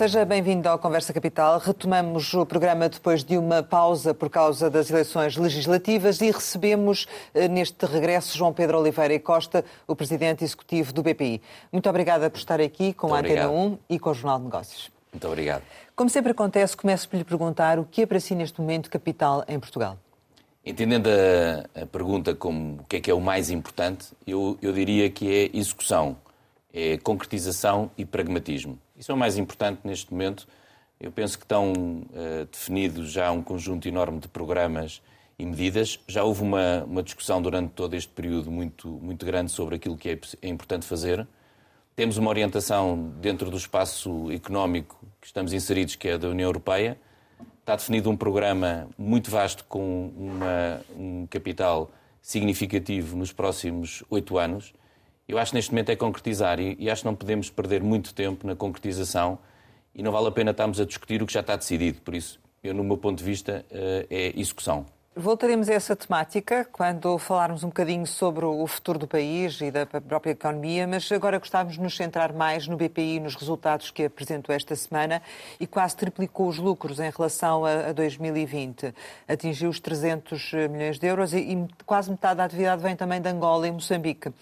Seja bem-vindo ao Conversa Capital. Retomamos o programa depois de uma pausa por causa das eleições legislativas e recebemos eh, neste regresso João Pedro Oliveira e Costa, o presidente executivo do BPI. Muito obrigada por estar aqui com Muito a Antena obrigado. 1 e com o Jornal de Negócios. Muito obrigado. Como sempre acontece, começo por lhe perguntar o que é para si neste momento capital em Portugal. Entendendo a, a pergunta como o que é que é o mais importante, eu, eu diria que é execução, é concretização e pragmatismo. Isso é o mais importante neste momento. Eu penso que estão uh, definidos já um conjunto enorme de programas e medidas. Já houve uma, uma discussão durante todo este período muito, muito grande sobre aquilo que é, é importante fazer. Temos uma orientação dentro do espaço económico que estamos inseridos, que é a da União Europeia. Está definido um programa muito vasto com uma, um capital significativo nos próximos oito anos. Eu acho que neste momento é concretizar e, e acho que não podemos perder muito tempo na concretização e não vale a pena estarmos a discutir o que já está decidido. Por isso, eu, no meu ponto de vista, eh, é execução. Voltaremos a essa temática quando falarmos um bocadinho sobre o futuro do país e da própria economia, mas agora gostávamos de nos centrar mais no BPI e nos resultados que apresentou esta semana e quase triplicou os lucros em relação a 2020. Atingiu os 300 milhões de euros e quase metade da atividade vem também de Angola e Moçambique.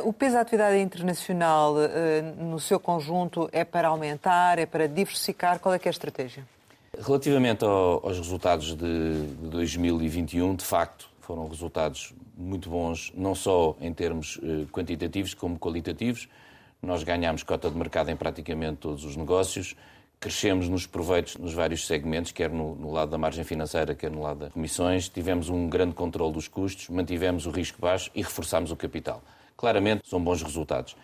O peso da atividade internacional eh, no seu conjunto é para aumentar, é para diversificar? Qual é que é a estratégia? Relativamente ao, aos resultados de, de 2021, de facto, foram resultados muito bons, não só em termos eh, quantitativos como qualitativos. Nós ganhámos cota de mercado em praticamente todos os negócios, crescemos nos proveitos nos vários segmentos, quer no, no, lado da margem financeira, quer no lado das comissões, tivemos um grande controle dos custos, mantivemos o risco baixo e reforçámos o capital. Claramente, são bons resultados.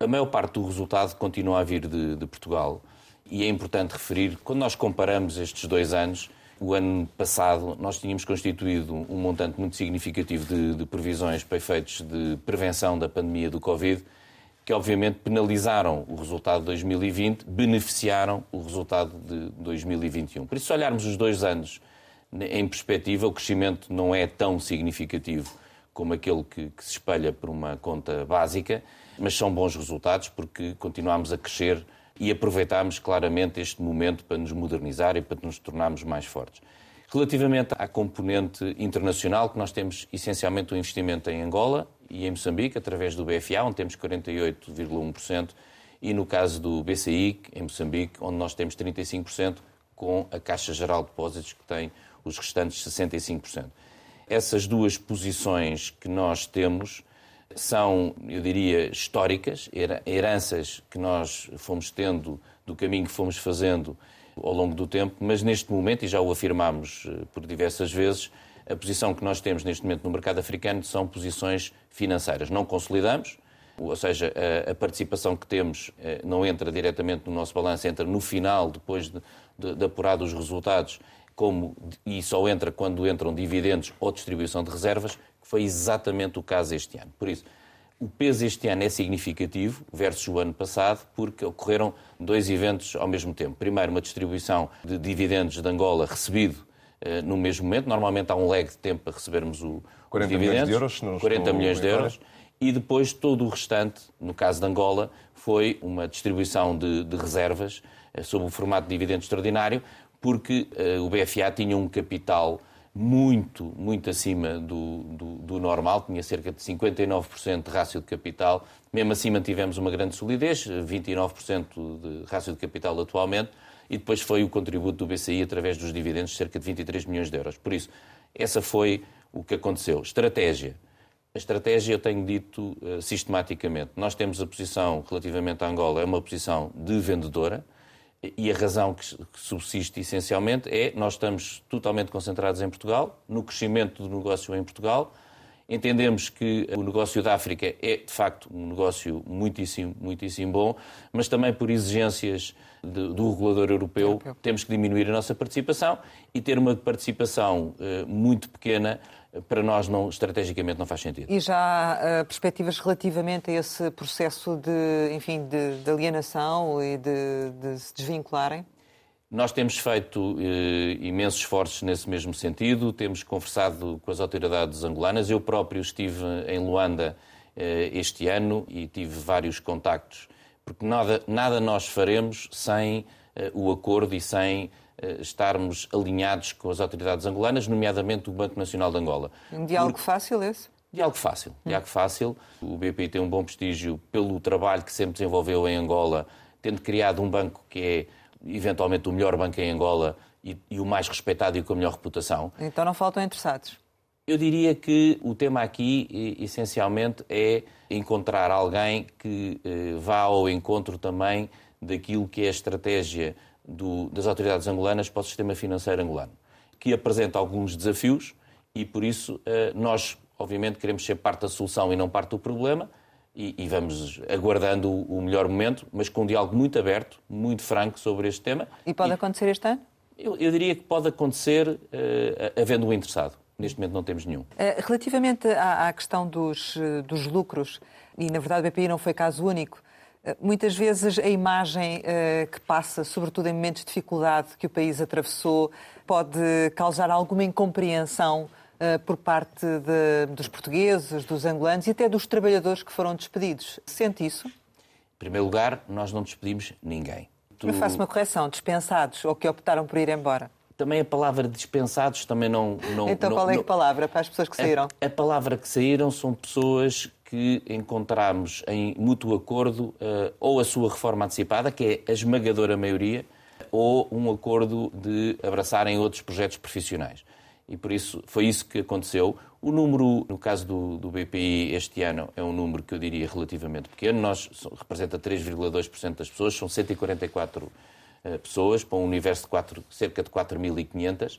A maior parte do resultado continua a vir de, de Portugal e é importante referir, quando nós comparamos estes dois anos, o ano passado nós tínhamos constituído um montante muito significativo de, de previsões para efeitos de prevenção da pandemia do Covid, que obviamente penalizaram o resultado de 2020, beneficiaram o resultado de 2021. Por isso, se olharmos os dois anos em perspectiva, o crescimento não é tão significativo como aquele que, que se espelha por uma conta básica, mas são bons resultados porque continuamos a crescer e aproveitámos claramente este momento para nos modernizar e para nos tornarmos mais fortes. Relativamente à componente internacional, que nós temos essencialmente um investimento em Angola e em Moçambique, através do BFA, onde temos 48,1%, e no caso do BCI, em Moçambique, onde nós temos 35%, com a Caixa Geral de Depósitos, que tem os restantes 65%. Essas duas posições que nós temos são, eu diria, históricas, heranças que nós fomos tendo do caminho que fomos fazendo ao longo do tempo, mas neste momento, e já o afirmamos eh, por diversas vezes, a posição que nós temos neste momento no mercado africano são posições financeiras. Não consolidamos, ou seja, a, participação que temos eh, não entra diretamente no nosso balanço, entra no final, depois de, de, de apurado os resultados, como, e só entra quando entram dividendos ou distribuição de reservas, foi exatamente o caso este ano. Por isso, o peso este ano é significativo versus o ano passado, porque ocorreram dois eventos ao mesmo tempo. Primeiro, uma distribuição de dividendos de Angola recebido uh, no mesmo momento. Normalmente há um lag de tempo para recebermos o, 40 os dividendos. Milhões de euros, se não 40 milhões de euros. E depois todo o restante, no caso de Angola, foi uma distribuição de, de reservas uh, sob o formato de dividendo extraordinário, porque uh, o BFA tinha um capital muito, muito acima do, do, do, normal, tinha cerca de 59% de rácio de capital. Mesmo assim mantivemos uma grande solidez, 29% de rácio de capital atualmente, e depois foi o contributo do BCI através dos dividendos, cerca de 23 milhões de euros. Por isso, essa foi o que aconteceu. Estratégia. A estratégia eu tenho dito uh, sistematicamente. Nós temos a posição relativamente à Angola, é uma posição de vendedora, e a razão que subsiste essencialmente é nós estamos totalmente concentrados em Portugal, no crescimento do negócio em Portugal. Entendemos que o negócio da África é, de facto, um negócio muitíssimo, muitíssimo bom, mas também por exigências de, do regulador europeu, europeu, temos que diminuir a nossa participação e ter uma participação uh, muito pequena para nós não, estrategicamente não faz sentido. E já há uh, perspectivas relativamente a esse processo de, enfim, de, de alienação e de, de, se desvincularem? Nós temos feito uh, imensos esforços nesse mesmo sentido, temos conversado com as autoridades angolanas. Eu próprio estive em Luanda uh, este ano e tive vários contactos, porque nada, nada nós faremos sem o acordo e sem estarmos alinhados com as autoridades angolanas, nomeadamente o Banco Nacional de Angola. Um diálogo Porque... fácil esse? Diálogo fácil. Diálogo fácil. O BPI tem um bom prestígio pelo trabalho que sempre desenvolveu em Angola, tendo criado um banco que é eventualmente o melhor banco em Angola e, e o mais respeitado e com a melhor reputação. Então não faltam interessados. Eu diria que o tema aqui, essencialmente, é encontrar alguém que eh, vá ao encontro também daquilo que é a estratégia do, das autoridades angolanas para o sistema financeiro angolano, que apresenta alguns desafios e, por isso, eh, nós, obviamente, queremos ser parte da solução e não parte do problema e, e vamos aguardando o, melhor momento, mas com um diálogo muito aberto, muito franco sobre este tema. E pode e, acontecer este ano? Eu, eu, diria que pode acontecer uh, havendo um interessado. Neste momento não temos nenhum. Eh, relativamente à, à questão dos, dos lucros, e na verdade o BPI não foi caso único, Muitas vezes a imagem uh, que passa, sobretudo em momentos de dificuldade que o país atravessou, pode causar alguma incompreensão uh, por parte de, dos portugueses, dos angolanos e até dos trabalhadores que foram despedidos. Sente isso? Em primeiro lugar, nós não despedimos ninguém. Tu... Eu faço uma correção, dispensados ou que optaram por ir embora. Também a palavra dispensados também não. não então não, qual é não... a palavra para as pessoas que saíram? A, a palavra que saíram são pessoas que encontramos em mútuo acordo uh, ou a sua reforma antecipada, que é a esmagadora maioria, ou um acordo de abraçarem outros projetos profissionais. E por isso foi isso que aconteceu. O número, no caso do, do BPI este ano, é um número que eu diria relativamente pequeno. Nós representa 3,2% das pessoas, são 144 uh, eh, pessoas para um universo de 4, cerca de 4.500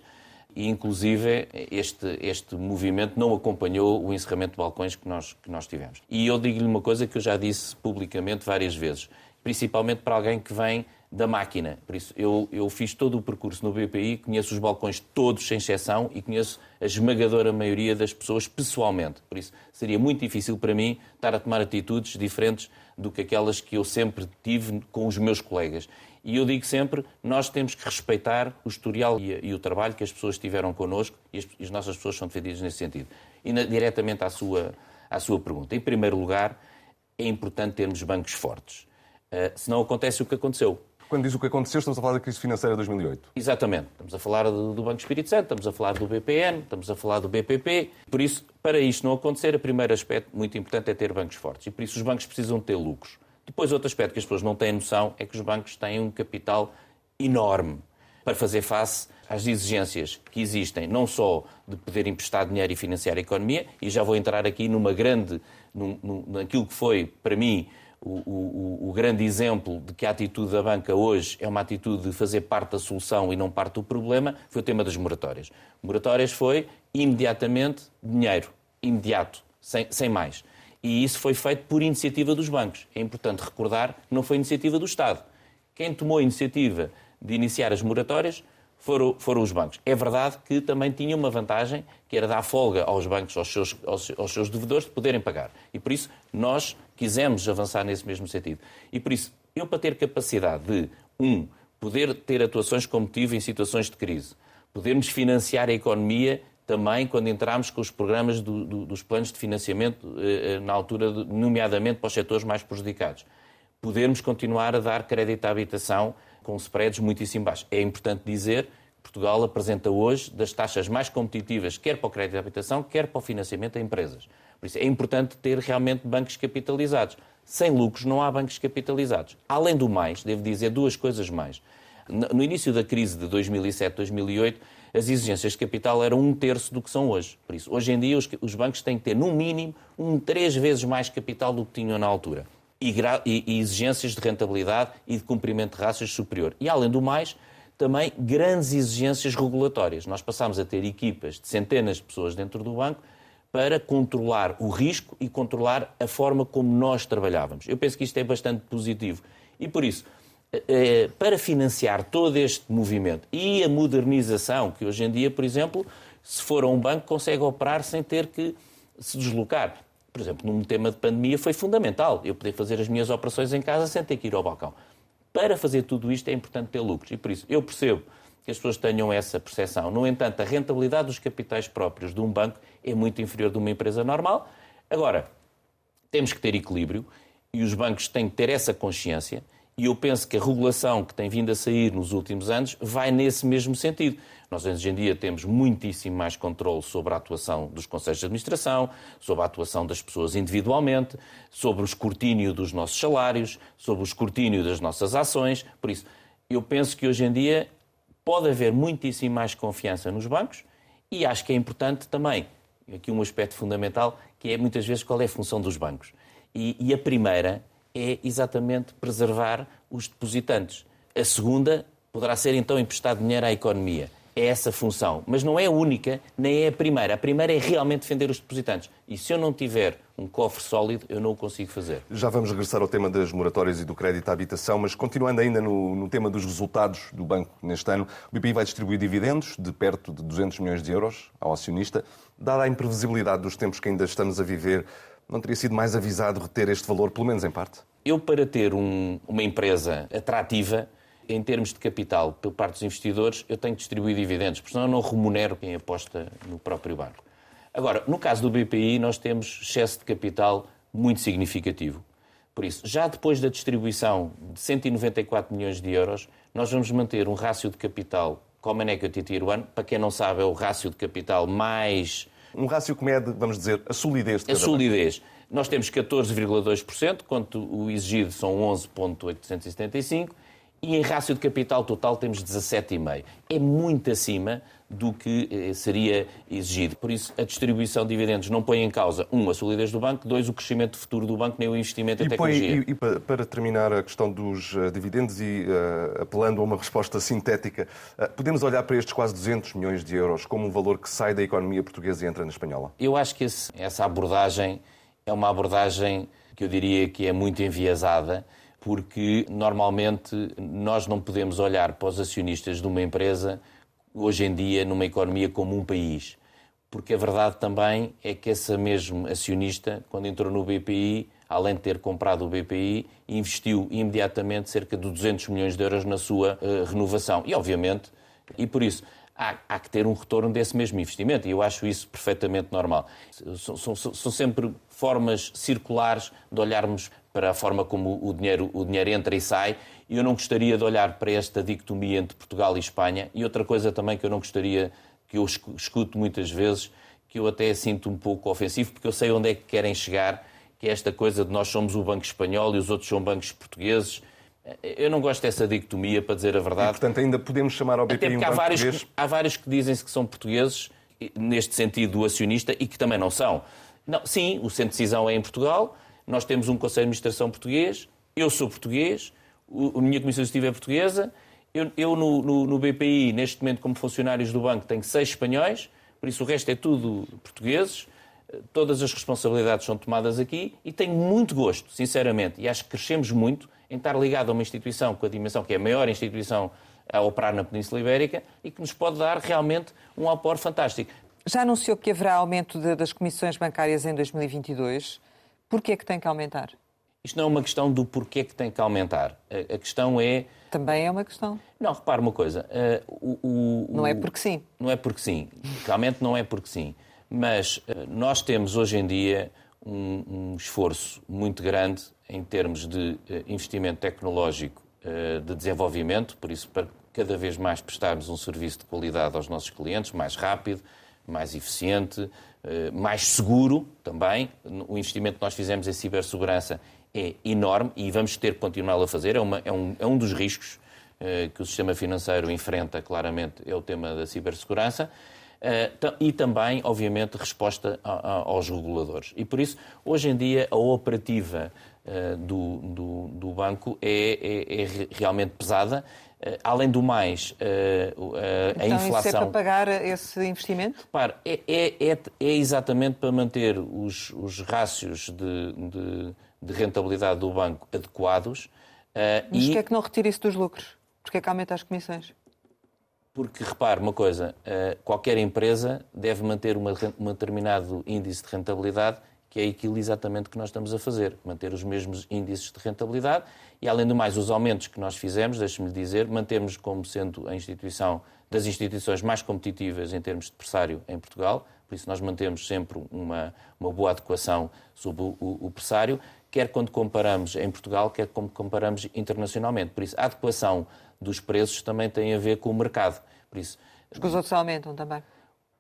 e, inclusive, este, este movimento não acompanhou o encerramento de balcões que nós, que nós tivemos. E eu digo-lhe uma coisa que eu já disse publicamente várias vezes, principalmente para alguém que vem da máquina. Por isso, eu, eu fiz todo o percurso no BPI, conheço os balcões todos, sem exceção, e conheço a esmagadora maioria das pessoas pessoalmente. Por isso, seria muito difícil para mim estar a tomar atitudes diferentes do que aquelas que eu sempre tive com os meus colegas. E eu digo sempre, nós temos que respeitar o historial e, e o trabalho que as pessoas tiveram connosco e as, e as nossas pessoas são defendidas nesse sentido. E na, diretamente à sua, à sua pergunta. Em primeiro lugar, é importante termos bancos fortes. Uh, senão acontece o que aconteceu. Quando diz o que aconteceu, estamos a falar da crise financeira de 2008. Exatamente. Estamos a falar do, do Banco Espírito Santo, estamos a falar do BPN, estamos a falar do BPP. Por isso, para isto não acontecer, o primeiro aspecto muito importante é ter bancos fortes. E por isso os bancos precisam ter lucros. Depois, outro aspecto que as pessoas não têm noção é que os bancos têm um capital enorme para fazer face às exigências que existem, não só de poder emprestar dinheiro e financiar a economia, e já vou entrar aqui numa grande, num, num, naquilo que foi, para mim, o, o, o, grande exemplo de que a atitude da banca hoje é uma atitude de fazer parte da solução e não parte do problema, foi o tema das moratórias. Moratórias foi imediatamente dinheiro, imediato, sem, sem mais. E isso foi feito por iniciativa dos bancos. É importante recordar que não foi iniciativa do Estado. Quem tomou a iniciativa de iniciar as moratórias foram, foram os bancos. É verdade que também tinha uma vantagem, que era dar folga aos bancos, aos seus, aos, aos seus devedores, de poderem pagar. E por isso nós quisemos avançar nesse mesmo sentido. E por isso, eu para ter capacidade de, um, poder ter atuações como tive em situações de crise, podermos financiar a economia também quando entramos com os programas do, do, dos planos de financiamento, eh, eh, na altura, nomeadamente para os setores mais prejudicados. Podermos continuar a dar crédito à habitação com spreads muitíssimo baixos. É importante dizer que Portugal apresenta hoje das taxas mais competitivas, quer para o crédito à habitação, quer para o financiamento a empresas. Por isso é importante ter realmente bancos capitalizados. Sem lucros não há bancos capitalizados. Além do mais, devo dizer duas coisas mais. No início da crise de 2007, 2008, as exigências de capital eram um terço do que são hoje. Por isso, hoje em dia, os, os bancos têm que ter, no mínimo, um três vezes mais capital do que tinham na altura. E, e, exigências de rentabilidade e de cumprimento de rácios superior. E, além do mais, também grandes exigências regulatórias. Nós passámos a ter equipas de centenas de pessoas dentro do banco para controlar o risco e controlar a forma como nós trabalhávamos. Eu penso que isto é bastante positivo. E por isso, para financiar todo este movimento e a modernização, que hoje em dia, por exemplo, se for a um banco, consegue operar sem ter que se deslocar. Por exemplo, num tema de pandemia foi fundamental eu poder fazer as minhas operações em casa sem ter que ir ao balcão. Para fazer tudo isto é importante ter lucros e por isso eu percebo que as pessoas tenham essa percepção. No entanto, a rentabilidade dos capitais próprios de um banco é muito inferior de uma empresa normal. Agora, temos que ter equilíbrio e os bancos têm que ter essa consciência E eu penso que a regulação que tem vindo a sair nos últimos anos vai nesse mesmo sentido. Nós hoje em dia temos muitíssimo mais controle sobre a atuação dos conselhos de administração, sobre a atuação das pessoas individualmente, sobre o escrutínio dos nossos salários, sobre o escrutínio das nossas ações. Por isso, eu penso que hoje em dia pode haver muitíssimo mais confiança nos bancos e acho que é importante também, aqui um aspecto fundamental, que é muitas vezes qual é a função dos bancos. E, e a primeira é exatamente preservar os depositantes. A segunda poderá ser então emprestar dinheiro à economia é essa função. Mas não é a única, nem é a primeira. A primeira é realmente defender os depositantes. E se eu não tiver um cofre sólido, eu não o consigo fazer. Já vamos regressar ao tema das moratórias e do crédito à habitação, mas continuando ainda no, no tema dos resultados do banco neste ano, o BPI vai distribuir dividendos de perto de 200 milhões de euros ao acionista. Dada a imprevisibilidade dos tempos que ainda estamos a viver, não teria sido mais avisado reter este valor, pelo menos em parte? Eu, para ter um, uma empresa atrativa, em termos de capital, por parte dos investidores, eu tenho que distribuir dividendos, porque senão eu não remunero quem aposta no próprio banco. Agora, no caso do BPI, nós temos excesso de capital muito significativo. Por isso, já depois da distribuição de 194 milhões de euros, nós vamos manter um rácio de capital Common Equity Tier 1. Para quem não sabe, é o rácio de capital mais... Um rácio que mede, vamos dizer, a solidez de A solidez. Banco. Nós temos 14,2%, quanto o exigido são 11,875% e em rácio de capital total temos 17,5. É muito acima do que eh, seria exigido. Por isso, a distribuição de dividendos não põe em causa, um, a solidez do banco, dois, o crescimento futuro do banco, nem o investimento em e tecnologia. Põe, e, e, para terminar a questão dos uh, dividendos e uh, apelando a uma resposta sintética, uh, podemos olhar para estes quase 200 milhões de euros como um valor que sai da economia portuguesa e entra na espanhola? Eu acho que esse, essa abordagem é uma abordagem que eu diria que é muito enviesada porque normalmente nós não podemos olhar para os acionistas de uma empresa hoje em dia numa economia como um país. Porque a verdade também é que esse mesmo acionista, quando entrou no BPI, além de ter comprado o BPI, investiu imediatamente cerca de 200 milhões de euros na sua uh, renovação. E, obviamente, e por isso, há, há, que ter um retorno desse mesmo investimento. E eu acho isso perfeitamente normal. São, são, são sempre formas circulares de olharmos para a forma como o dinheiro, o dinheiro entra e sai. E eu não gostaria de olhar para esta dicotomia entre Portugal e Espanha. E outra coisa também que eu não gostaria, que eu escuto muitas vezes, que eu até sinto um pouco ofensivo, porque eu sei onde é que querem chegar, que é esta coisa de nós somos o Banco Espanhol e os outros são bancos portugueses. Eu não gosto dessa dicotomia, para dizer a verdade. E, portanto, ainda podemos chamar ao BPI um há vários, português? há vários que dizem-se que são portugueses, neste sentido do acionista, e que também não são. Não, sim, o centro de decisão é em Portugal, nós temos um Conselho de Administração português, eu sou português, a minha Comissão Executiva é portuguesa, eu, eu no, no, no, BPI, neste momento, como funcionários do banco, tenho seis espanhóis, por isso o resto é tudo portugueses, todas as responsabilidades são tomadas aqui e tenho muito gosto, sinceramente, e acho que crescemos muito em estar ligado a uma instituição com a dimensão que é a maior instituição a operar na Península Ibérica e que nos pode dar realmente um apoio fantástico. Já anunciou que haverá aumento de, das comissões bancárias em 2022. Porquê é que tem que aumentar? Isto não é uma questão do porquê que tem que aumentar. A, questão é. Também é uma questão. Não, repare uma coisa. Uh, o, o, não é porque sim. Não é porque sim. Realmente não é porque sim. Mas uh, nós temos hoje em dia um, um, esforço muito grande em termos de uh, investimento tecnológico de desenvolvimento, por isso, para cada vez mais prestarmos um serviço de qualidade aos nossos clientes, mais rápido, mais eficiente, mais seguro também. O investimento que nós fizemos em cibersegurança é enorme e vamos ter que continuá-lo a fazer. É, uma, é, um, é um dos riscos eh, que o sistema financeiro enfrenta, claramente, é o tema da cibersegurança. Uh, e também, obviamente, resposta a, a, aos reguladores. E por isso, hoje em dia, a operativa uh, do, do, do, banco é, é, é, realmente pesada eh, além do mais, a então, inflação. Isso é para pagar esse investimento? Repare, é, é, é, é exatamente para manter os, os rácios de, de, de, rentabilidade do banco adequados. Eh, Mas e... que é que não retira isso dos lucros? Porque é que aumenta as comissões? Porque, repare uma coisa, qualquer empresa deve manter uma, um determinado índice de rentabilidade que é aquilo exatamente que nós estamos a fazer, manter os mesmos índices de rentabilidade e, além do mais, os aumentos que nós fizemos, deixe-me dizer, mantemos como sendo a instituição das instituições mais competitivas em termos de pressário em Portugal, por isso nós mantemos sempre uma, uma boa adequação sobre o, o, o pressário, quer quando comparamos em Portugal, quer quando comparamos internacionalmente. Por isso, a adequação dos preços também tem a ver com o mercado. Por isso, Porque os outros aumentam também.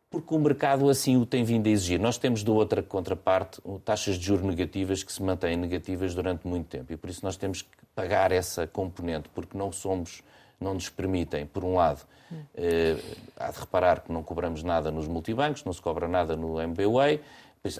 Porque o mercado assim o tem vindo a exigir. Nós temos, da outra contraparte, taxas de juros negativas que se mantêm negativas durante muito tempo. E por isso nós temos que pagar essa componente, porque não somos, não nos permitem, por um lado, eh, há de reparar que não cobramos nada nos multibancos, não se cobra nada no MBWay,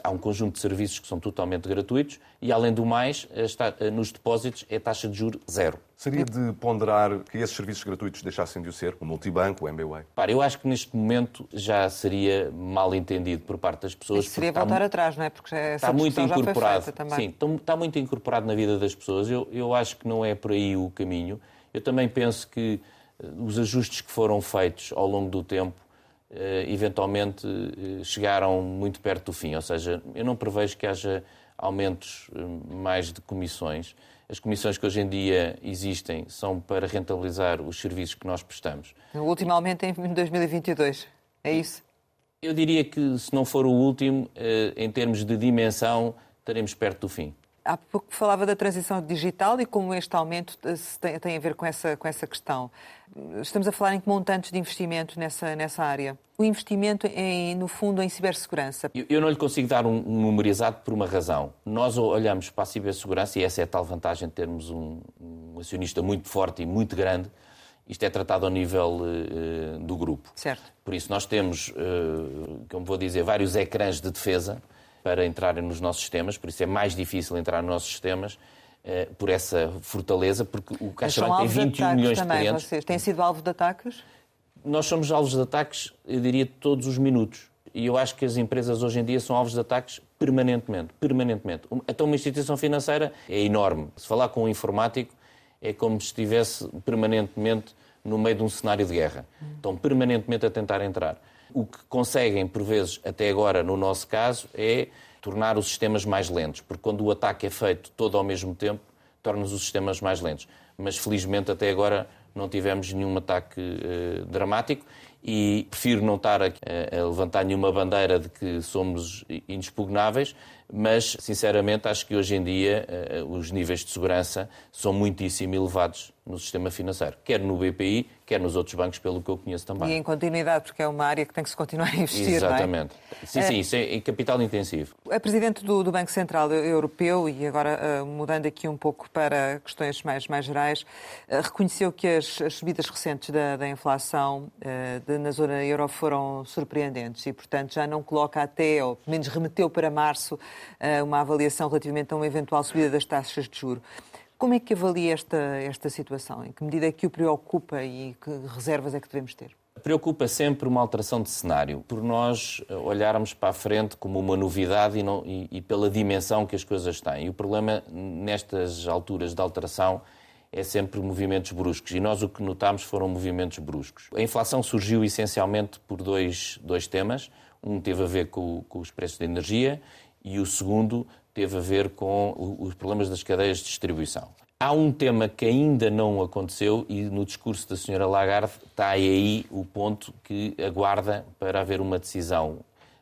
Há um conjunto de serviços que são totalmente gratuitos e, além do mais, está, nos depósitos é taxa de juro zero. Seria de ponderar que esses serviços gratuitos deixassem de o ser, o multibanco, o MBWay? Para, eu acho que neste momento já seria mal entendido por parte das pessoas. Isso seria voltar está, atrás, não é? Porque está muito incorporado. Sim, está muito incorporado na vida das pessoas. Eu, eu acho que não é por aí o caminho. Eu também penso que eh, os ajustes que foram feitos ao longo do tempo eh, eventualmente eh, chegaram muito perto do fim. Ou seja, eu não prevejo que haja aumentos eh, mais de comissões. As comissões que hoje em dia existem são para rentabilizar os serviços que nós prestamos. O último aumento é em 2022, é isso? Eu diria que, se não for o último, em termos de dimensão, estaremos perto do fim. Há pouco falava da transição digital e como este aumento tem, tem a ver com essa, com essa questão. Estamos a falar em que montantes de investimento nessa, nessa área? O investimento, em, no fundo, em cibersegurança. Eu, eu não lhe consigo dar um, um número exato por uma razão. Nós olhamos para a cibersegurança e essa é a tal vantagem de termos um, um acionista muito forte e muito grande. Isto é tratado ao nível uh, do grupo. Certo. Por isso, nós temos, uh, como vou dizer, vários ecrãs de defesa para entrarem nos nossos sistemas, por isso é mais difícil entrar nos nossos sistemas eh, por essa fortaleza, porque o CaixaBank tem 21 milhões também, de clientes. Vocês têm sido alvo de ataques? Nós somos alvos de ataques, eu diria, todos os minutos. E eu acho que as empresas hoje em dia são alvos de ataques permanentemente. permanentemente. Então, uma instituição financeira é enorme. Se falar com um informático, é como se estivesse permanentemente no meio de um cenário de guerra. Estão permanentemente a tentar entrar. O que conseguem, por vezes, até agora, no nosso caso, é tornar os sistemas mais lentos, porque quando o ataque é feito todo ao mesmo tempo, torna-os os sistemas mais lentos. Mas, felizmente, até agora não tivemos nenhum ataque uh, dramático e prefiro não estar a, a, levantar nenhuma bandeira de que somos inexpugnáveis, mas, sinceramente, acho que hoje em dia uh, os níveis de segurança são muitíssimo elevados no sistema financeiro, quer no BPI, quer nos outros bancos, pelo que eu conheço também. E em continuidade, porque é uma área que tem que se continuar a investir, Exatamente. É? Sim, sim, isso é em capital intensivo. A Presidente do, do, Banco Central Europeu, e agora uh, mudando aqui um pouco para questões mais, mais gerais, uh, reconheceu que as, as, subidas recentes da, da inflação uh, de, na zona euro foram surpreendentes e, portanto, já não coloca até, ou pelo menos remeteu para março, uma avaliação relativamente a uma eventual subida das taxas de juros. Como é que avalia esta, esta situação? Em que medida é que o preocupa e que reservas é que devemos ter? Preocupa sempre uma alteração de cenário, por nós olharmos para a frente como uma novidade e, não, e, e pela dimensão que as coisas têm. E o problema nestas alturas de alteração é sempre movimentos bruscos. E nós o que notámos foram movimentos bruscos. A inflação surgiu essencialmente por dois, dois temas. Um teve a ver com, com os preços de energia e o segundo teve a ver com os problemas das cadeias de distribuição. Há um tema que ainda não aconteceu e no discurso da senhora Lagarde está aí o ponto que aguarda para haver uma decisão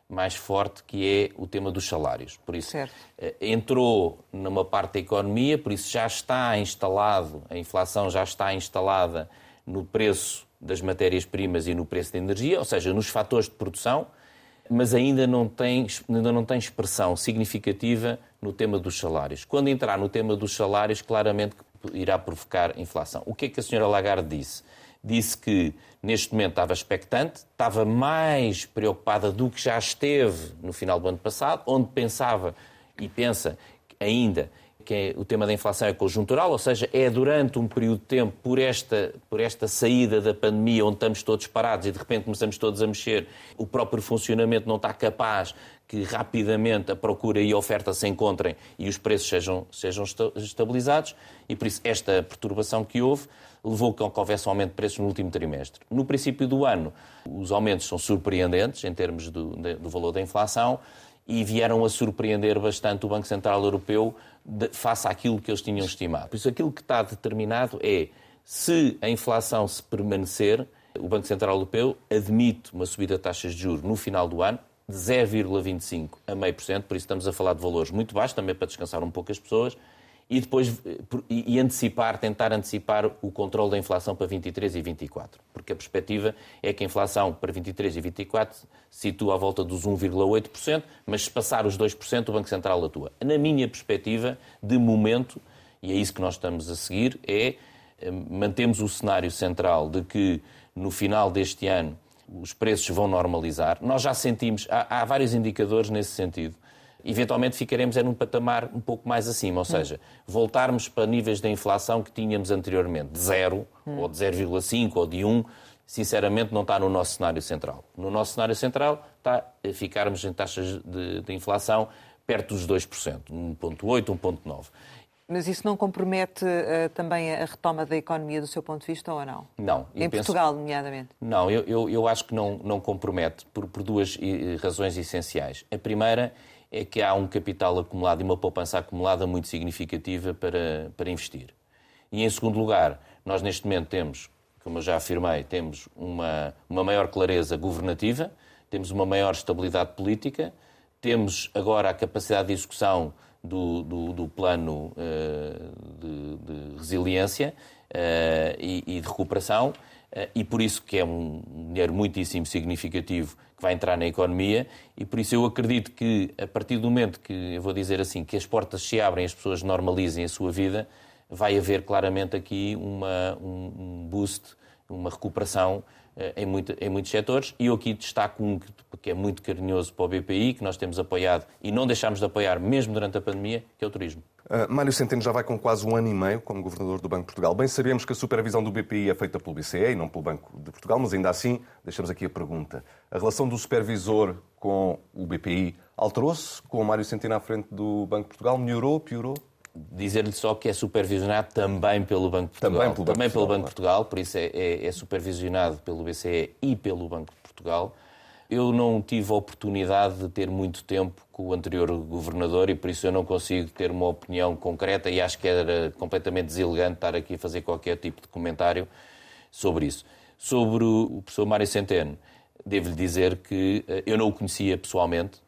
mais forte, que é o tema dos salários. Por isso, certo. Eh, entrou numa parte da economia, por isso já está instalado, a inflação já está instalada no preço das matérias-primas e no preço da energia, ou seja, nos fatores de produção, mas ainda não tem, ainda não tem expressão significativa no tema dos salários. Quando entrar no tema dos salários, claramente irá provocar inflação. O que é que a senhora Lagarde disse? Disse que neste momento estava expectante, estava mais preocupada do que já esteve no final do ano passado, onde pensava e pensa ainda que é, o tema da inflação é conjuntural, ou seja, é durante um período de tempo, por esta, por esta saída da pandemia, onde estamos todos parados e de repente começamos todos a mexer, o próprio funcionamento não está capaz que rapidamente a procura e a oferta se encontrem e os preços sejam, sejam estabilizados, e por isso esta perturbação que houve levou a que houvesse um aumento de preços no último trimestre. No princípio do ano, os aumentos são surpreendentes em termos do, do valor da inflação e vieram a surpreender bastante o Banco Central Europeu de, face àquilo que eles tinham estimado. Por isso, aquilo que está determinado é se a inflação se permanecer, o Banco Central Europeu admite uma subida de taxas de juros no final do ano, de 0,25% a meio por cento, por isso estamos a falar de valores muito baixos, também para descansar um pouco as pessoas, e depois e antecipar, tentar antecipar o controle da inflação para 23 e 24, porque a perspectiva é que a inflação para 23 e 24 se situa à volta dos 1,8%, mas se passar os 2% o Banco Central atua. Na minha perspectiva, de momento, e é isso que nós estamos a seguir, é eh, mantemos o cenário central de que no final deste ano os preços vão normalizar. Nós já sentimos, há, há vários indicadores nesse sentido. Eventualmente ficaremos é num patamar um pouco mais acima, ou seja, voltarmos para níveis de inflação que tínhamos anteriormente, de 0, hum. ou de 0,5, ou de 1, sinceramente não está no nosso cenário central. No nosso cenário central está a ficarmos em taxas de, de inflação perto dos 2%, 1,8, 1,9%. Mas isso não compromete uh, também a retoma da economia do seu ponto de vista ou não? Não. Em penso... Portugal, nomeadamente? Não, eu, eu, eu, acho que não, não compromete por, por duas razões essenciais. A primeira é que há um capital acumulado e uma poupança acumulada muito significativa para, para investir. E em segundo lugar, nós neste momento temos, como eu já afirmei, temos uma, uma maior clareza governativa, temos uma maior estabilidade política, temos agora a capacidade de execução do, do, do plano uh, de, de, resiliência uh, e, e, de recuperação, e por isso que é um dinheiro muitíssimo significativo que vai entrar na economia, e por isso eu acredito que, a partir do momento que, eu vou dizer assim, que as portas se abrem, as pessoas normalizem a sua vida, vai haver claramente aqui uma, um, um boost, uma recuperação eh, em, muito, em, muitos setores. E eu aqui destaco um que é muito carinhoso para o BPI, que nós temos apoiado e não deixámos de apoiar mesmo durante a pandemia, que é o turismo. Uh, Mário Centeno já vai com quase um ano e meio como Governador do Banco de Portugal. Bem sabemos que a supervisão do BPI é feita pelo BCE e não pelo Banco de Portugal, mas ainda assim, deixamos aqui a pergunta. A relação do supervisor com o BPI alterou-se com o Mário Centeno à frente do Banco de Portugal? Melhorou, piorou? dizer-lhe só que é supervisionado também pelo Banco de Portugal. Também pelo Banco, também pelo Banco de Portugal, por isso é, é, é, supervisionado pelo BCE e pelo Banco de Portugal. Eu não tive a oportunidade de ter muito tempo com o anterior governador e por isso eu não consigo ter uma opinião concreta e acho que era completamente deselegante estar aqui a fazer qualquer tipo de comentário sobre isso. Sobre o professor Mário Centeno, devo-lhe dizer que eh, eu não o conhecia pessoalmente,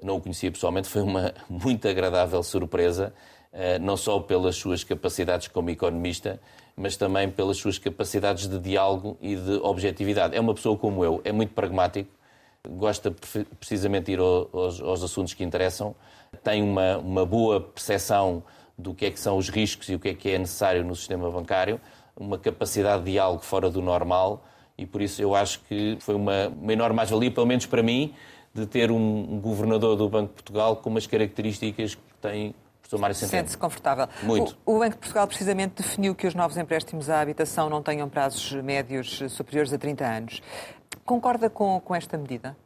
não o conhecia pessoalmente, foi uma muito agradável surpresa eh, não só pelas suas capacidades como economista, mas também pelas suas capacidades de diálogo e de objetividade. É uma pessoa como eu, é muito pragmático, gosta precisamente de ir aos, aos assuntos que interessam, tem uma, uma boa percepção do que é que são os riscos e o que é que é necessário no sistema bancário, uma capacidade de diálogo fora do normal e por isso eu acho que foi uma, uma enorme mais-valia, pelo menos para mim, de ter um, um governador do Banco de Portugal com umas características que tem. Sente-se confortável. Muito. O, o, Banco de Portugal precisamente definiu que os novos empréstimos à habitação não tenham prazos médios superiores a 30 anos. Concorda com, com esta medida?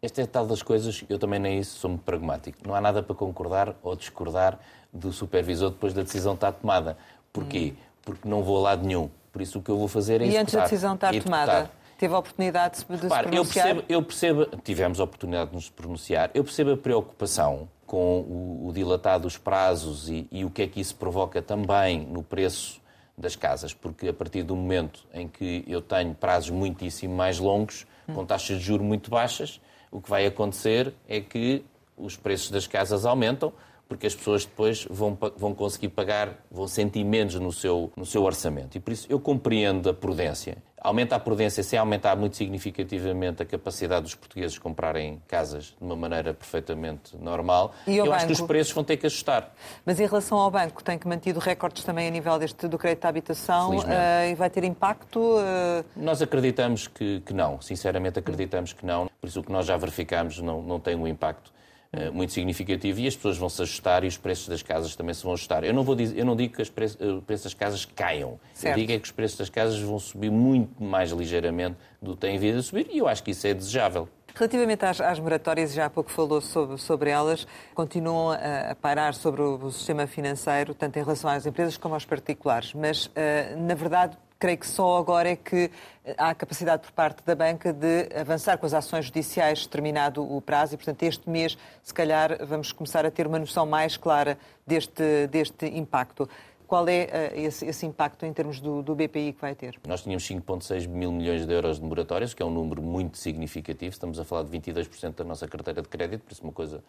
Esta é tal das coisas, eu também nem isso sou muito pragmático. Não há nada para concordar ou discordar do supervisor depois da decisão estar tomada. Porquê? Hum. Porque não vou a lado nenhum. Por isso o que eu vou fazer é E antes da decisão estar tomada? Teve a oportunidade de Repare, se pronunciar? Eu percebo, eu percebo, tivemos a oportunidade de nos pronunciar. Eu percebo a preocupação com o, o dilatar dos prazos e, e o que é que isso provoca também no preço das casas, porque a partir do momento em que eu tenho prazos muitíssimo mais longos, com taxas de juros muito baixas, o que vai acontecer é que os preços das casas aumentam, porque as pessoas depois vão, vão conseguir pagar, vão sentir menos no seu, no seu orçamento. E por isso eu compreendo a prudência. Aumenta a prudência sem aumentar muito significativamente a capacidade dos portugueses comprarem casas de uma maneira perfeitamente normal. E eu banco? acho que os preços vão ter que ajustar. Mas em relação ao banco, tem que mantido recordes também a nível deste, do crédito à habitação uh, e vai ter impacto? Uh... Nós acreditamos que, que não, sinceramente acreditamos que não. Por isso o que nós já verificamos não, não tem um impacto muito significativo e as pessoas vão se ajustar e os preços das casas também se vão ajustar. Eu não, vou dizer, eu não digo que os preços, eh, preços das casas caiam. Certo. Eu digo é que os preços das casas vão subir muito mais ligeiramente do que têm vindo a subir e eu acho que isso é desejável. Relativamente às, às moratórias, já há pouco falou sobre, sobre elas, continuam a, a pairar sobre o, o, sistema financeiro, tanto em relação às empresas como aos particulares. Mas, uh, na verdade, creio que só agora é que há capacidade por parte da banca de avançar com as ações judiciais terminado o prazo e, portanto, este mês, se calhar, vamos começar a ter uma noção mais clara deste, deste impacto. qual é esse, esse, impacto em termos do, do, BPI que vai ter? Nós tínhamos 5,6 mil milhões de euros de moratórias, que é um número muito significativo. Estamos a falar de 22% da nossa carteira de crédito, por isso uma coisa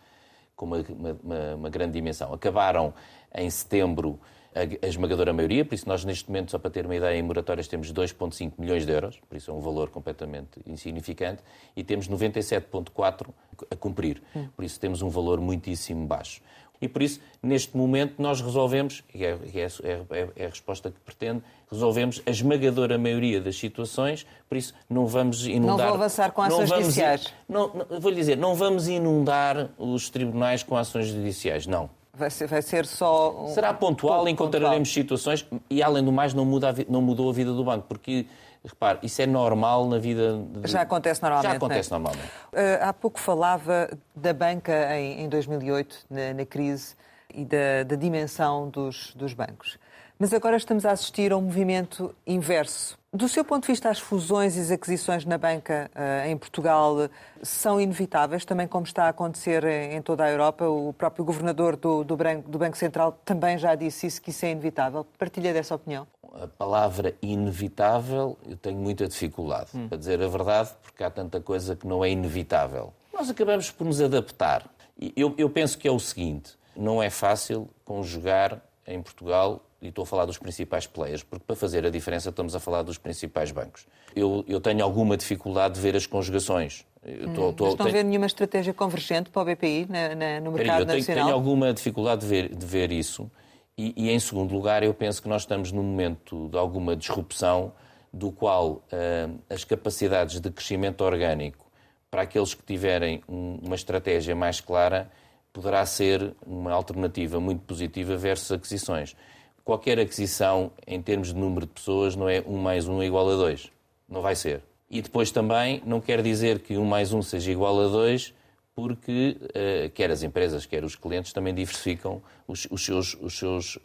com uma, uma, uma grande dimensão. Acabaram em setembro a, esmagadora maioria, por isso nós neste momento, só para ter uma ideia, em moratórias temos 2,5 milhões de euros, por isso é um valor completamente insignificante, e temos 97,4 a cumprir, por isso temos um valor muitíssimo baixo. E por isso, neste momento, nós resolvemos, e é, é, é, é, a resposta que pretende, resolvemos a esmagadora maioria das situações, por isso não vamos inundar. Não vou avançar com ações judiciais. Não, não, vou lhe dizer, não vamos inundar os tribunais com ações judiciais, não. Vai ser, vai ser só. Um... Será pontual, encontraremos pontual. situações e, além do mais, não, muda não mudou a vida do banco, porque Repare, isso é normal na vida. De... Já acontece normalmente. Já acontece é? normalmente. Uh, há pouco falava da banca em, em 2008, na, na, crise, e da, da dimensão dos, dos bancos. Mas agora estamos a assistir a um movimento inverso. Do seu ponto de vista, as fusões e as aquisições na banca uh, em Portugal são inevitáveis, também como está a acontecer em, em toda a Europa. O próprio governador do, do, Branco, do Banco Central também já disse isso, que isso é inevitável. Partilha dessa opinião? A palavra inevitável eu tenho muita dificuldade, hum. para dizer a verdade, porque há tanta coisa que não é inevitável. Nós acabamos por nos adaptar. Eu, eu penso que é o seguinte: não é fácil conjugar em Portugal e estou a falar dos principais players, porque para fazer a diferença estamos a falar dos principais bancos. Eu, eu tenho alguma dificuldade de ver as conjugações. Eu tô, hum, tô, estão tenho... a ver nenhuma estratégia convergente para o BPI na, na, no mercado eu tenho, nacional? Tenho alguma dificuldade de ver, de ver isso. E, e, em segundo lugar, eu penso que nós estamos num momento de alguma disrupção do qual uh, as capacidades de crescimento orgânico para aqueles que tiverem um, uma estratégia mais clara poderá ser uma alternativa muito positiva versus aquisições qualquer aquisição em termos de número de pessoas não é um mais um igual a dois. Não vai ser. E depois também não quer dizer que um mais um seja igual a dois, porque uh, quer as empresas, quer os clientes também diversificam os, os seus, os seus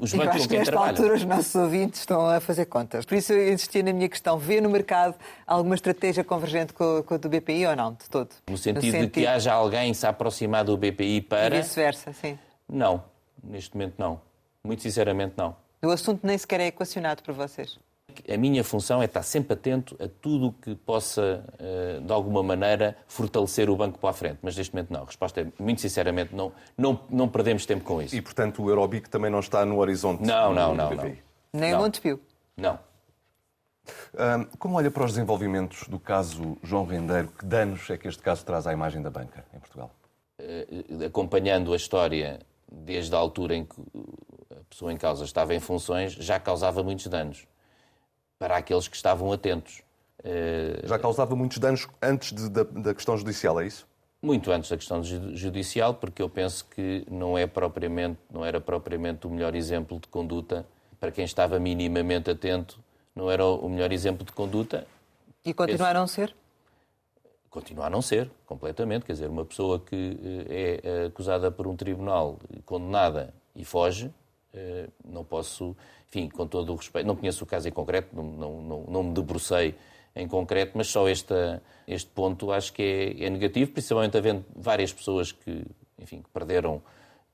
os bancos com quem trabalham. altura os nossos ouvintes estão a fazer contas. Por isso eu insistia na minha questão. Vê no mercado alguma estratégia convergente com, com a do BPI ou não, de todo? No sentido, no sentido de que haja alguém se aproximar do BPI para... E vice-versa, sim. Não, neste momento não. Muito sinceramente, não. O assunto nem sequer é equacionado por vocês. A minha função é estar sempre atento a tudo o que possa, eh, de alguma maneira, fortalecer o banco para a frente. Mas neste momento não. A resposta é, muito sinceramente, não, não, não perdemos tempo com isso. E, portanto, o Eurobic também não está no horizonte Não, não, não. não. Nem o Montepio? Não. Como olha para os desenvolvimentos do caso João Rendeiro? Que danos é que este caso traz à imagem da banca em Portugal? Eh, acompanhando a história desde a altura em que a pessoa em causa estava em funções, já causava muitos danos para aqueles que estavam atentos. Eh, já causava muitos danos antes de, da, da, questão judicial, é isso? Muito antes da questão judicial, porque eu penso que não, é propriamente, não era propriamente o melhor exemplo de conduta para quem estava minimamente atento, não era o melhor exemplo de conduta. E continuaram a ser? Continua a não ser, completamente. Quer dizer, uma pessoa que eh, é acusada por um tribunal, condenada e foge, não posso, enfim, com todo o respeito, não conheço o caso em concreto, não, não, não, não me debrucei em concreto, mas só este ponto acho que é, é, negativo, principalmente havendo várias pessoas que, enfim, que perderam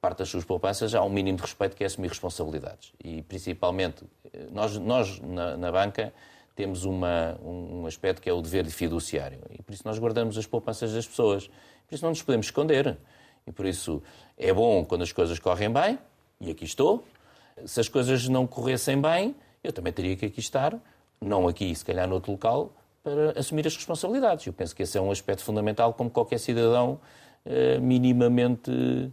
parte das suas poupanças, há um mínimo de respeito que é assumir responsabilidades. E principalmente, eh, nós, nós na, na banca temos uma, um aspecto que é o dever de fiduciário. E por isso nós guardamos as poupanças das pessoas. Por isso não nos podemos esconder. E por isso é bom quando as coisas correm bem, e aqui estou. Se as coisas não corressem bem, eu também teria que aqui estar, não aqui, se calhar noutro local, para assumir as responsabilidades. Eu penso que esse é um aspecto fundamental, como qualquer cidadão eh, minimamente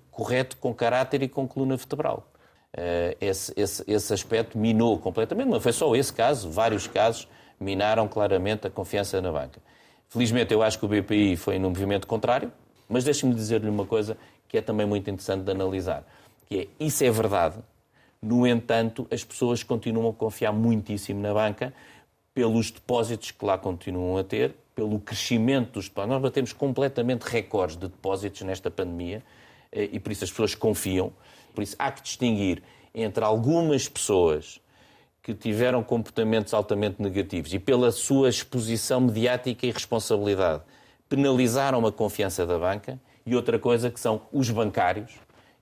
correto, com caráter e com coluna vertebral. Eh, esse, esse, esse aspecto minou completamente, não foi só esse caso, vários casos minaram claramente a confiança na banca. Felizmente, eu acho que o BPI foi num movimento contrário, mas deixe-me dizer-lhe uma coisa que é também muito interessante de analisar que é, isso é verdade, no entanto, as pessoas continuam a confiar muitíssimo na banca pelos depósitos que lá continuam a ter, pelo crescimento dos depósitos. Nós batemos completamente recordes de depósitos nesta pandemia eh, e por isso as pessoas confiam. Por isso há que distinguir entre algumas pessoas que tiveram comportamentos altamente negativos e pela sua exposição mediática e responsabilidade penalizaram a confiança da banca e outra coisa que são os bancários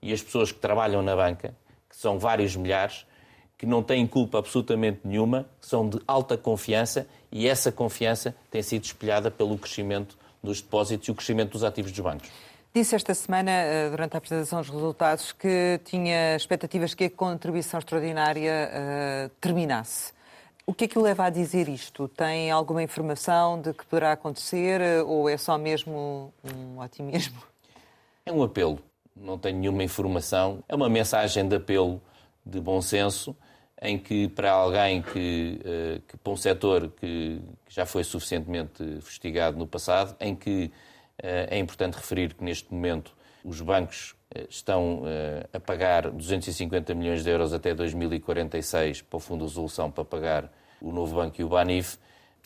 e as pessoas que trabalham na banca, que são vários milhares, que não têm culpa absolutamente nenhuma, são de alta confiança e essa confiança tem sido espelhada pelo crescimento dos depósitos e o crescimento dos ativos dos bancos. Disse esta semana, eh, durante a apresentação dos resultados, que tinha expectativas que a contribuição extraordinária uh, terminasse. O que é que o leva a dizer isto? Tem alguma informação de que poderá acontecer eh, ou é só mesmo um otimismo? É um apelo. Não tenho nenhuma informação. É uma mensagem de apelo, de bom senso, em que para alguém que, que para um setor que já foi suficientemente investigado no passado, em que é importante referir que neste momento os bancos eh, estão eh, a pagar 250 milhões de euros até 2046 para o Fundo de Resolução para pagar o novo banco e o Banif.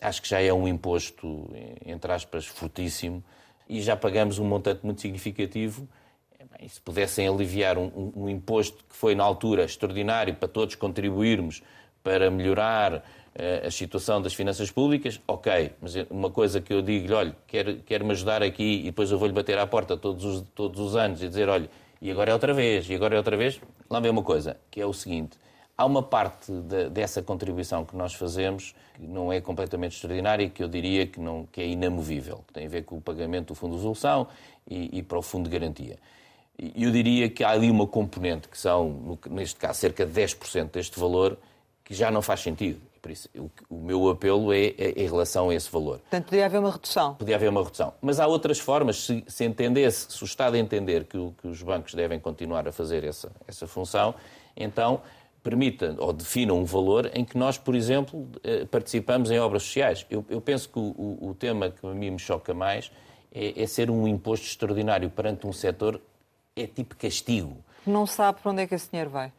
Acho que já é um imposto, entre aspas, fortíssimo e já pagamos um montante muito significativo. Se pudessem aliviar um, um, um imposto que foi na altura extraordinário para todos contribuirmos para melhorar eh, a situação das finanças públicas, ok, mas uma coisa que eu digo-lhe, olha, quer, quer me ajudar aqui e depois eu vou-lhe bater à porta todos os, todos os anos e dizer, olha, e agora é outra vez, e agora é outra vez, lá vem uma coisa, que é o seguinte, há uma parte de, dessa contribuição que nós fazemos que não é completamente extraordinária, que eu diria que, não, que é inamovível, que tem a ver com o pagamento do Fundo de Resolução e, e para o Fundo de Garantia. Eu diria que há ali uma componente, que são, neste caso, cerca de 10% deste valor, que já não faz sentido por isso, o, o meu apelo é, é, em relação a esse valor. Portanto, podia haver uma redução. Podia haver uma redução. Mas há outras formas, se, se entendesse, se o Estado entender que, que, os bancos devem continuar a fazer essa, essa função, então permita ou defina um valor em que nós, por exemplo, eh, participamos em obras sociais. Eu, eu penso que o, o, tema que a mim me choca mais é, é ser um imposto extraordinário perante um setor, é tipo castigo. Não sabe para onde é que esse dinheiro vai.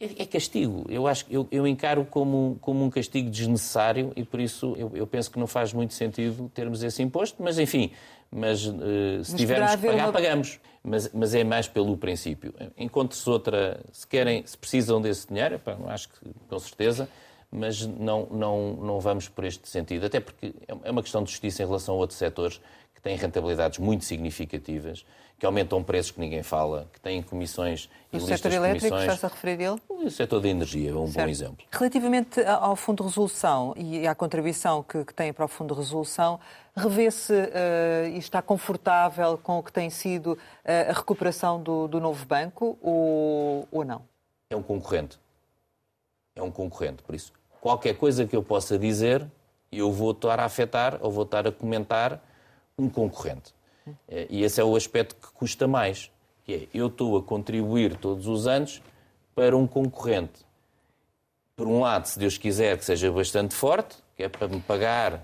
É, é castigo. Eu acho eu, eu encaro como, como um castigo desnecessário e por isso eu, eu, penso que não faz muito sentido termos esse imposto, mas enfim, mas uh, se mas tivermos que pagar, uma... pagamos. Mas, mas é mais pelo princípio. Encontre-se outra, se querem, se precisam desse dinheiro, pá, acho que com certeza, mas não, não, não vamos por este sentido, até porque é uma questão de justiça em relação a outros setores que têm rentabilidades muito significativas que aumentam preços que ninguém fala, que têm comissões e o setor elétrico, está-se a referir ele? O setor da energia é um certo. bom exemplo. Relativamente ao Fundo de Resolução e à contribuição que, que tem para o Fundo de Resolução, revê-se uh, e está confortável com o que tem sido uh, a recuperação do, do novo banco ou, ou não? É um concorrente. É um concorrente, por isso. Qualquer coisa que eu possa dizer, eu vou estar a afetar ou vou estar a comentar um concorrente. É, e esse é o aspecto que custa mais, que é eu estou a contribuir todos os anos para um concorrente. Por um lado, se Deus quiser que seja bastante forte, que é para me pagar.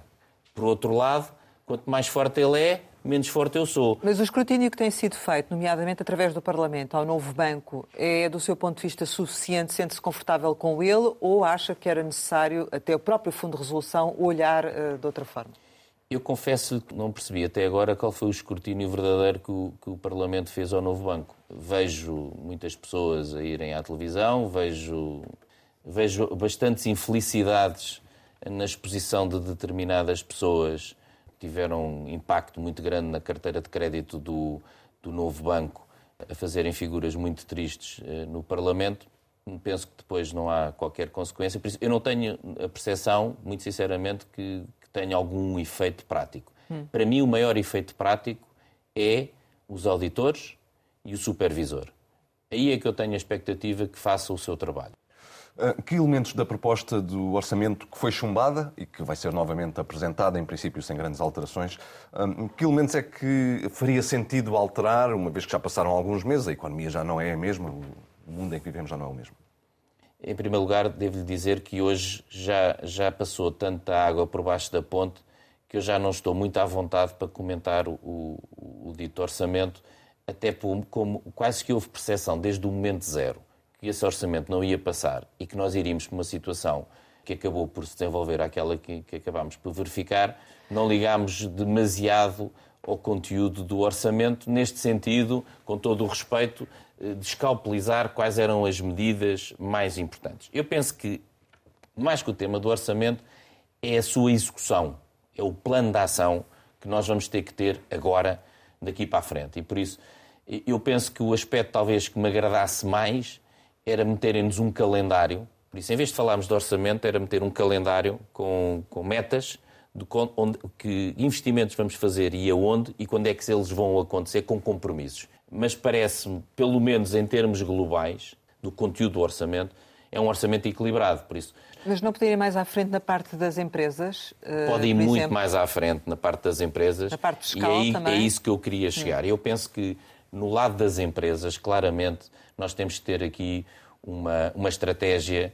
Por outro lado, quanto mais forte ele é, menos forte eu sou. Mas o escrutínio que tem sido feito, nomeadamente através do Parlamento, ao novo banco, é, do seu ponto de vista, suficiente? Sente-se confortável com ele ou acha que era necessário, até o próprio Fundo de Resolução, olhar uh, de outra forma? Eu confesso que não percebi até agora qual foi o escrutínio verdadeiro que o, que o, Parlamento fez ao novo banco. Vejo muitas pessoas a irem à televisão, vejo, vejo bastantes infelicidades na exposição de determinadas pessoas que tiveram um impacto muito grande na carteira de crédito do, do novo banco, a fazerem figuras muito tristes eh, no Parlamento. Penso que depois não há qualquer consequência. Eu não tenho a percepção, muito sinceramente, que que tenha algum efeito prático. Hum. Para mim, o maior efeito prático é os auditores e o supervisor. Aí é que eu tenho a expectativa que faça o seu trabalho. Ah, que elementos da proposta do orçamento que foi chumbada e que vai ser novamente apresentada, em princípio sem grandes alterações, ah, que elementos é que faria sentido alterar, uma vez que já passaram alguns meses, a economia já não é a mesma, o mundo em que vivemos já não é o mesmo? Em primeiro lugar, devo-lhe dizer que hoje já, já passou tanta água por baixo da ponte que eu já não estou muito à vontade para comentar o, o, o dito orçamento, até como quase que houve percepção desde o momento zero que esse orçamento não ia passar e que nós iríamos para uma situação que acabou por se desenvolver aquela que, que acabámos por verificar, não ligámos demasiado ao conteúdo do orçamento, neste sentido, com todo o respeito, descalpelizar quais eram as medidas mais importantes. Eu penso que, mais que o tema do orçamento, é a sua execução, é o plano de ação que nós vamos ter que ter agora, daqui para a frente. E por isso, eu penso que o aspecto talvez que me agradasse mais era meterem-nos um calendário. Por isso, em vez de falarmos de orçamento, era meter um calendário com, com metas de onde, que investimentos vamos fazer e aonde e quando é que eles vão acontecer com compromissos. Mas parece-me, pelo menos em termos globais, do conteúdo do orçamento, é um orçamento equilibrado. Por isso, mas não poderia ir mais à frente na parte das empresas? Eh, Pode ir muito exemplo? mais à frente na parte das empresas. Na parte fiscal e aí, também? é isso que eu queria chegar. Hum. Eu penso que no lado das empresas, claramente, nós temos de ter aqui uma, uma estratégia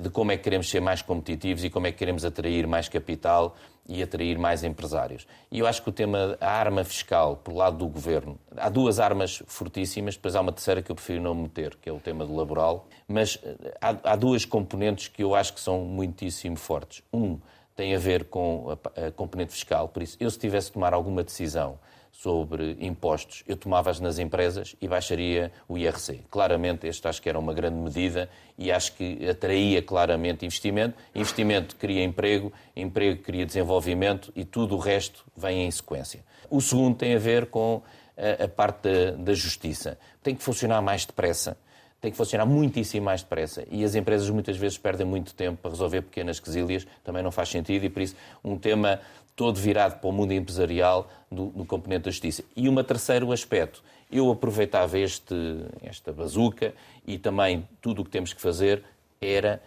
de como é que queremos ser mais competitivos e como é que queremos atrair mais capital e atrair mais empresários. E eu acho que o tema, a arma fiscal, por lado do governo, há duas armas fortíssimas, depois há uma terceira que eu prefiro não meter, que é o tema do laboral, mas eh, há, há duas componentes que eu acho que são muitíssimo fortes. Um tem a ver com a, a componente fiscal, por isso, eu se tivesse de tomar alguma decisão sobre impostos, eu tomava-as nas empresas e baixaria o IRC. Claramente, este acho que era uma grande medida e acho que atraía claramente investimento. Investimento cria emprego, emprego cria desenvolvimento e tudo o resto vem em sequência. O segundo tem a ver com a, a parte da justiça. Tem que funcionar mais depressa tem que funcionar muitíssimo mais depressa. E as empresas muitas vezes perdem muito tempo para resolver pequenas quesilhas, também não faz sentido, e por isso um tema todo virado para o mundo empresarial do, do componente da justiça. E um terceiro aspecto, eu aproveitava este, esta bazuca e também tudo o que temos que fazer era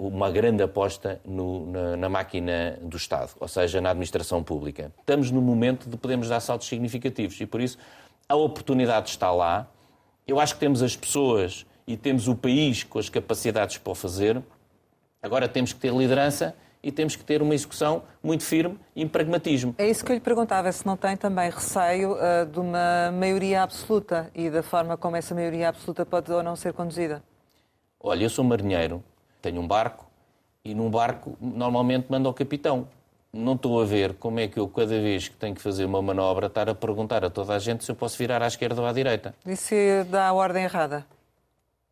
uh, uma grande aposta no, na, na, máquina do Estado, ou seja, na administração pública. Estamos no momento de podermos dar saltos significativos e por isso a oportunidade está lá. Eu acho que temos as pessoas e temos o país com as capacidades para o fazer. Agora temos que ter liderança e temos que ter uma execução muito firme e em pragmatismo. É isso que eu lhe perguntava, se não tem também receio uh, de uma maioria absoluta e da forma como essa maioria absoluta pode ou não ser conduzida. Olha, eu sou marinheiro, tenho um barco e num barco normalmente manda o capitão. Não estou a ver como é que eu, cada vez que tenho que fazer uma manobra, estar a perguntar a toda a gente se eu posso virar à esquerda ou à direita. E se dá a ordem errada?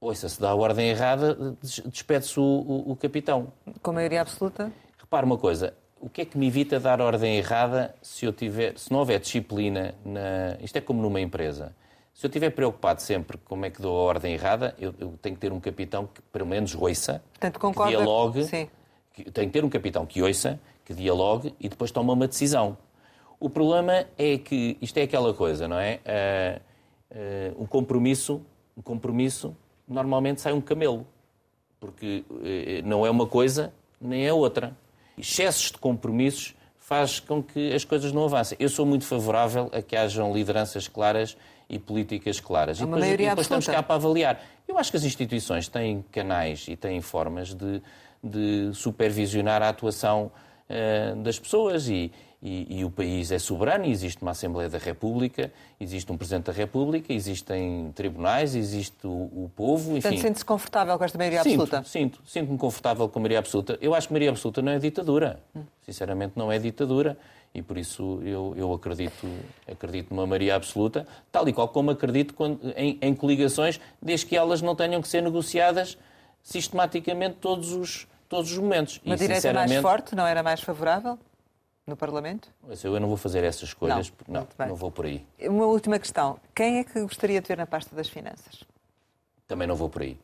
Ouça, se dá a ordem errada, despede-se o, o, o capitão. Com maioria absoluta? Repare uma coisa, o que é que me evita dar ordem errada se eu tiver, se não houver disciplina na, isto é como numa empresa. Se eu estiver preocupado sempre como é que dou a ordem errada, eu, eu tenho que ter um capitão que pelo menos ouça, Portanto, concorda, que dialogue, sim. que, tenho que ter um capitão que ouça, que dialogue e depois toma uma decisão. O problema é que isto é aquela coisa, não é? Uh, uh, um compromisso, um compromisso normalmente sai um camelo, porque uh, não é uma coisa nem é outra excessos de compromissos faz com que as coisas não avancem. Eu sou muito favorável a que hajam lideranças claras e políticas claras. É e depois, e depois estamos cá para avaliar. Eu acho que as instituições têm canais e têm formas de, de supervisionar a atuação uh, das pessoas e, e, e, o país é soberano, existe uma Assembleia da República, existe um Presidente da República, existem tribunais, existe o, o povo, enfim... Portanto, sente-se confortável com esta maioria sinto, absoluta? Sinto, sinto-me confortável com a maioria absoluta. Eu acho que a maioria absoluta não é ditadura. Sinceramente, não é ditadura. E por isso eu, eu acredito, acredito numa maioria absoluta, tal e qual como acredito em, em coligações, desde que elas não tenham que ser negociadas sistematicamente todos os, todos os momentos. Uma e, direita mais forte não era mais favorável? No Parlamento? Eu não vou fazer essas escolhas, não, não, não, vou por aí. Uma última questão. Quem é que gostaria de ver na pasta das finanças? Também não vou por aí.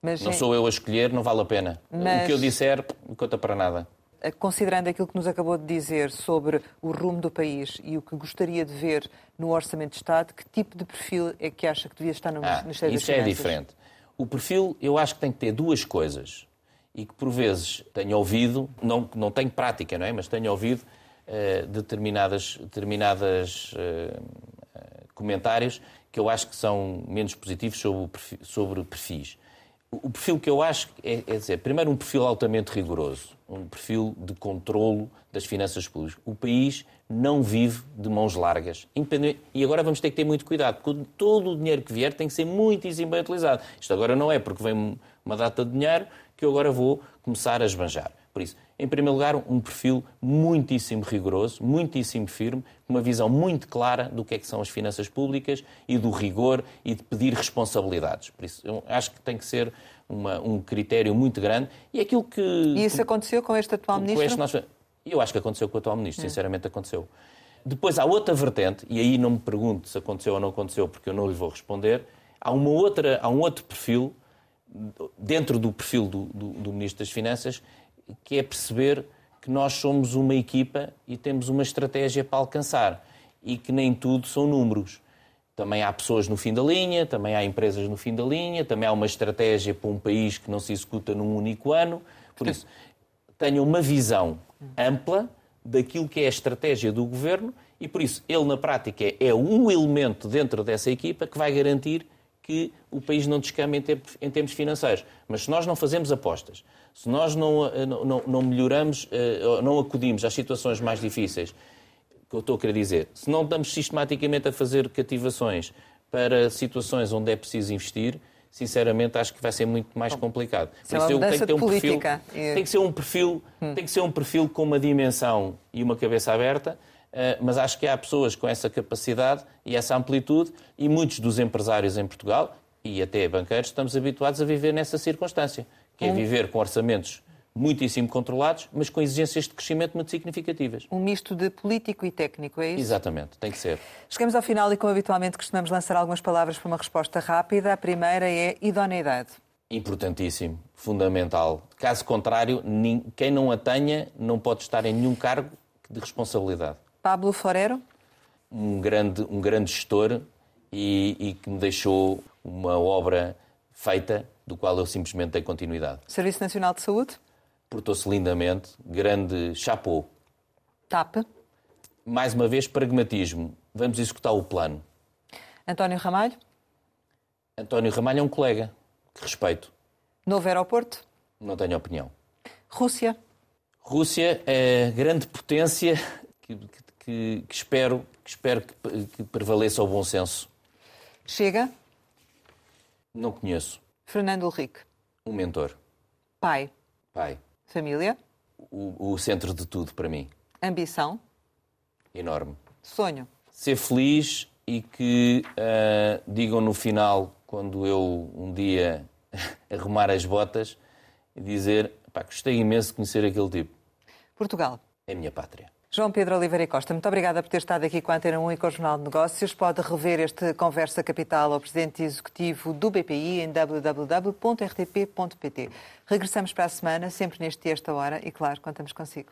Mas, não é... sou eu a escolher, não vale a pena. Mas... O que eu disser não conta para nada. Eh, considerando aquilo que nos acabou de dizer sobre o rumo do país e o que gostaria de ver no Orçamento de Estado, que tipo de perfil é que acha que devia estar no ah, Ministério das Finanças? Isso é diferente. O perfil, eu acho que tem que ter duas coisas e que por vezes tenho ouvido, não, não tenho prática, não é? Mas tenho ouvido determinadas, determinadas uh, comentários que eu acho que são menos positivos sobre, perfil, sobre perfis. O perfil que eu acho é, é dizer, primeiro, um perfil altamente rigoroso, um perfil de controlo das finanças públicas. O país não vive de mãos largas. E agora vamos ter que ter muito cuidado, porque todo o dinheiro que vier tem que ser muitíssimo bem utilizado. Isto agora não é porque vem uma data de dinheiro que eu agora vou começar a esbanjar. Por isso, em primeiro lugar, um perfil muitíssimo rigoroso, muitíssimo firme, com uma visão muito clara do que é que são as finanças públicas e do rigor e de pedir responsabilidades. Por isso, eu acho que tem que ser uma, um critério muito grande e aquilo que... E isso aconteceu com este atual ministro? Este nosso, eu acho que aconteceu com o atual ministro, sinceramente aconteceu. Depois há outra vertente, e aí não me pergunto se aconteceu ou não aconteceu, porque eu não lhe vou responder, há, uma outra, há um outro perfil dentro do perfil do, do, do Ministro das Finanças, que é perceber que nós somos uma equipa e temos uma estratégia para alcançar e que nem tudo são números. Também há pessoas no fim da linha, também há empresas no fim da linha, também há uma estratégia para um país que não se executa num único ano. Por isso, tenha uma visão ampla daquilo que é a estratégia do governo e, por isso, ele, na prática, é um elemento dentro dessa equipa que vai garantir que o país não descame em termos financeiros. Mas se nós não fazemos apostas, se nós não, eh, não, não melhoramos, eh, não acudimos às situações mais difíceis, que eu estou a querer dizer, se não estamos sistematicamente a fazer cativações para situações onde é preciso investir, sinceramente acho que vai ser muito mais complicado. Por isso, tem que ter um perfil, tem que ser um perfil, hum. tem que ser um perfil com uma dimensão e uma cabeça aberta, mas acho que há pessoas com essa capacidade e essa amplitude e muitos dos empresários em Portugal e até banqueiros estamos habituados a viver nessa circunstância, que é viver com orçamentos muitíssimo controlados, mas com exigências de crescimento muito significativas. Um misto de político e técnico, é isso? Exatamente, tem que ser. Chegamos ao final e, como habitualmente, costumamos lançar algumas palavras para uma resposta rápida. A primeira é idoneidade. Importantíssimo, fundamental. Caso contrário, quem não a tenha não pode estar em nenhum cargo de responsabilidade. Pablo Forero? Um grande, um grande gestor e, e que me deixou uma obra feita do qual eu simplesmente dei continuidade. Serviço Nacional de Saúde? portou-se lindamente, grande chapô. TAP. Mais uma vez, pragmatismo. Vamos executar o plano. António Ramalho? António Ramalho é um colega que respeito. Novo aeroporto? Não tenho opinião. Rússia? Rússia é grande potência que, que, que espero, que, espero que, que prevaleça o bom senso. Chega? Não conheço. Fernando Henrique? Um mentor. Pai? Pai. Família? O, o centro de tudo para mim. Ambição? Enorme. Sonho? Ser feliz e que uh, digam no final, quando eu um dia arrumar as botas, e dizer: pá, gostei imenso de conhecer aquele tipo. Portugal. É a minha pátria. João Pedro Oliveira Costa, muito obrigada por ter estado aqui com a Antena 1 e com o Jornal de Negócios. Pode rever este Conversa Capital ao Presidente Executivo do BPI em www.rtp.pt. Regressamos para a semana, sempre neste e esta hora, e claro, contamos consigo.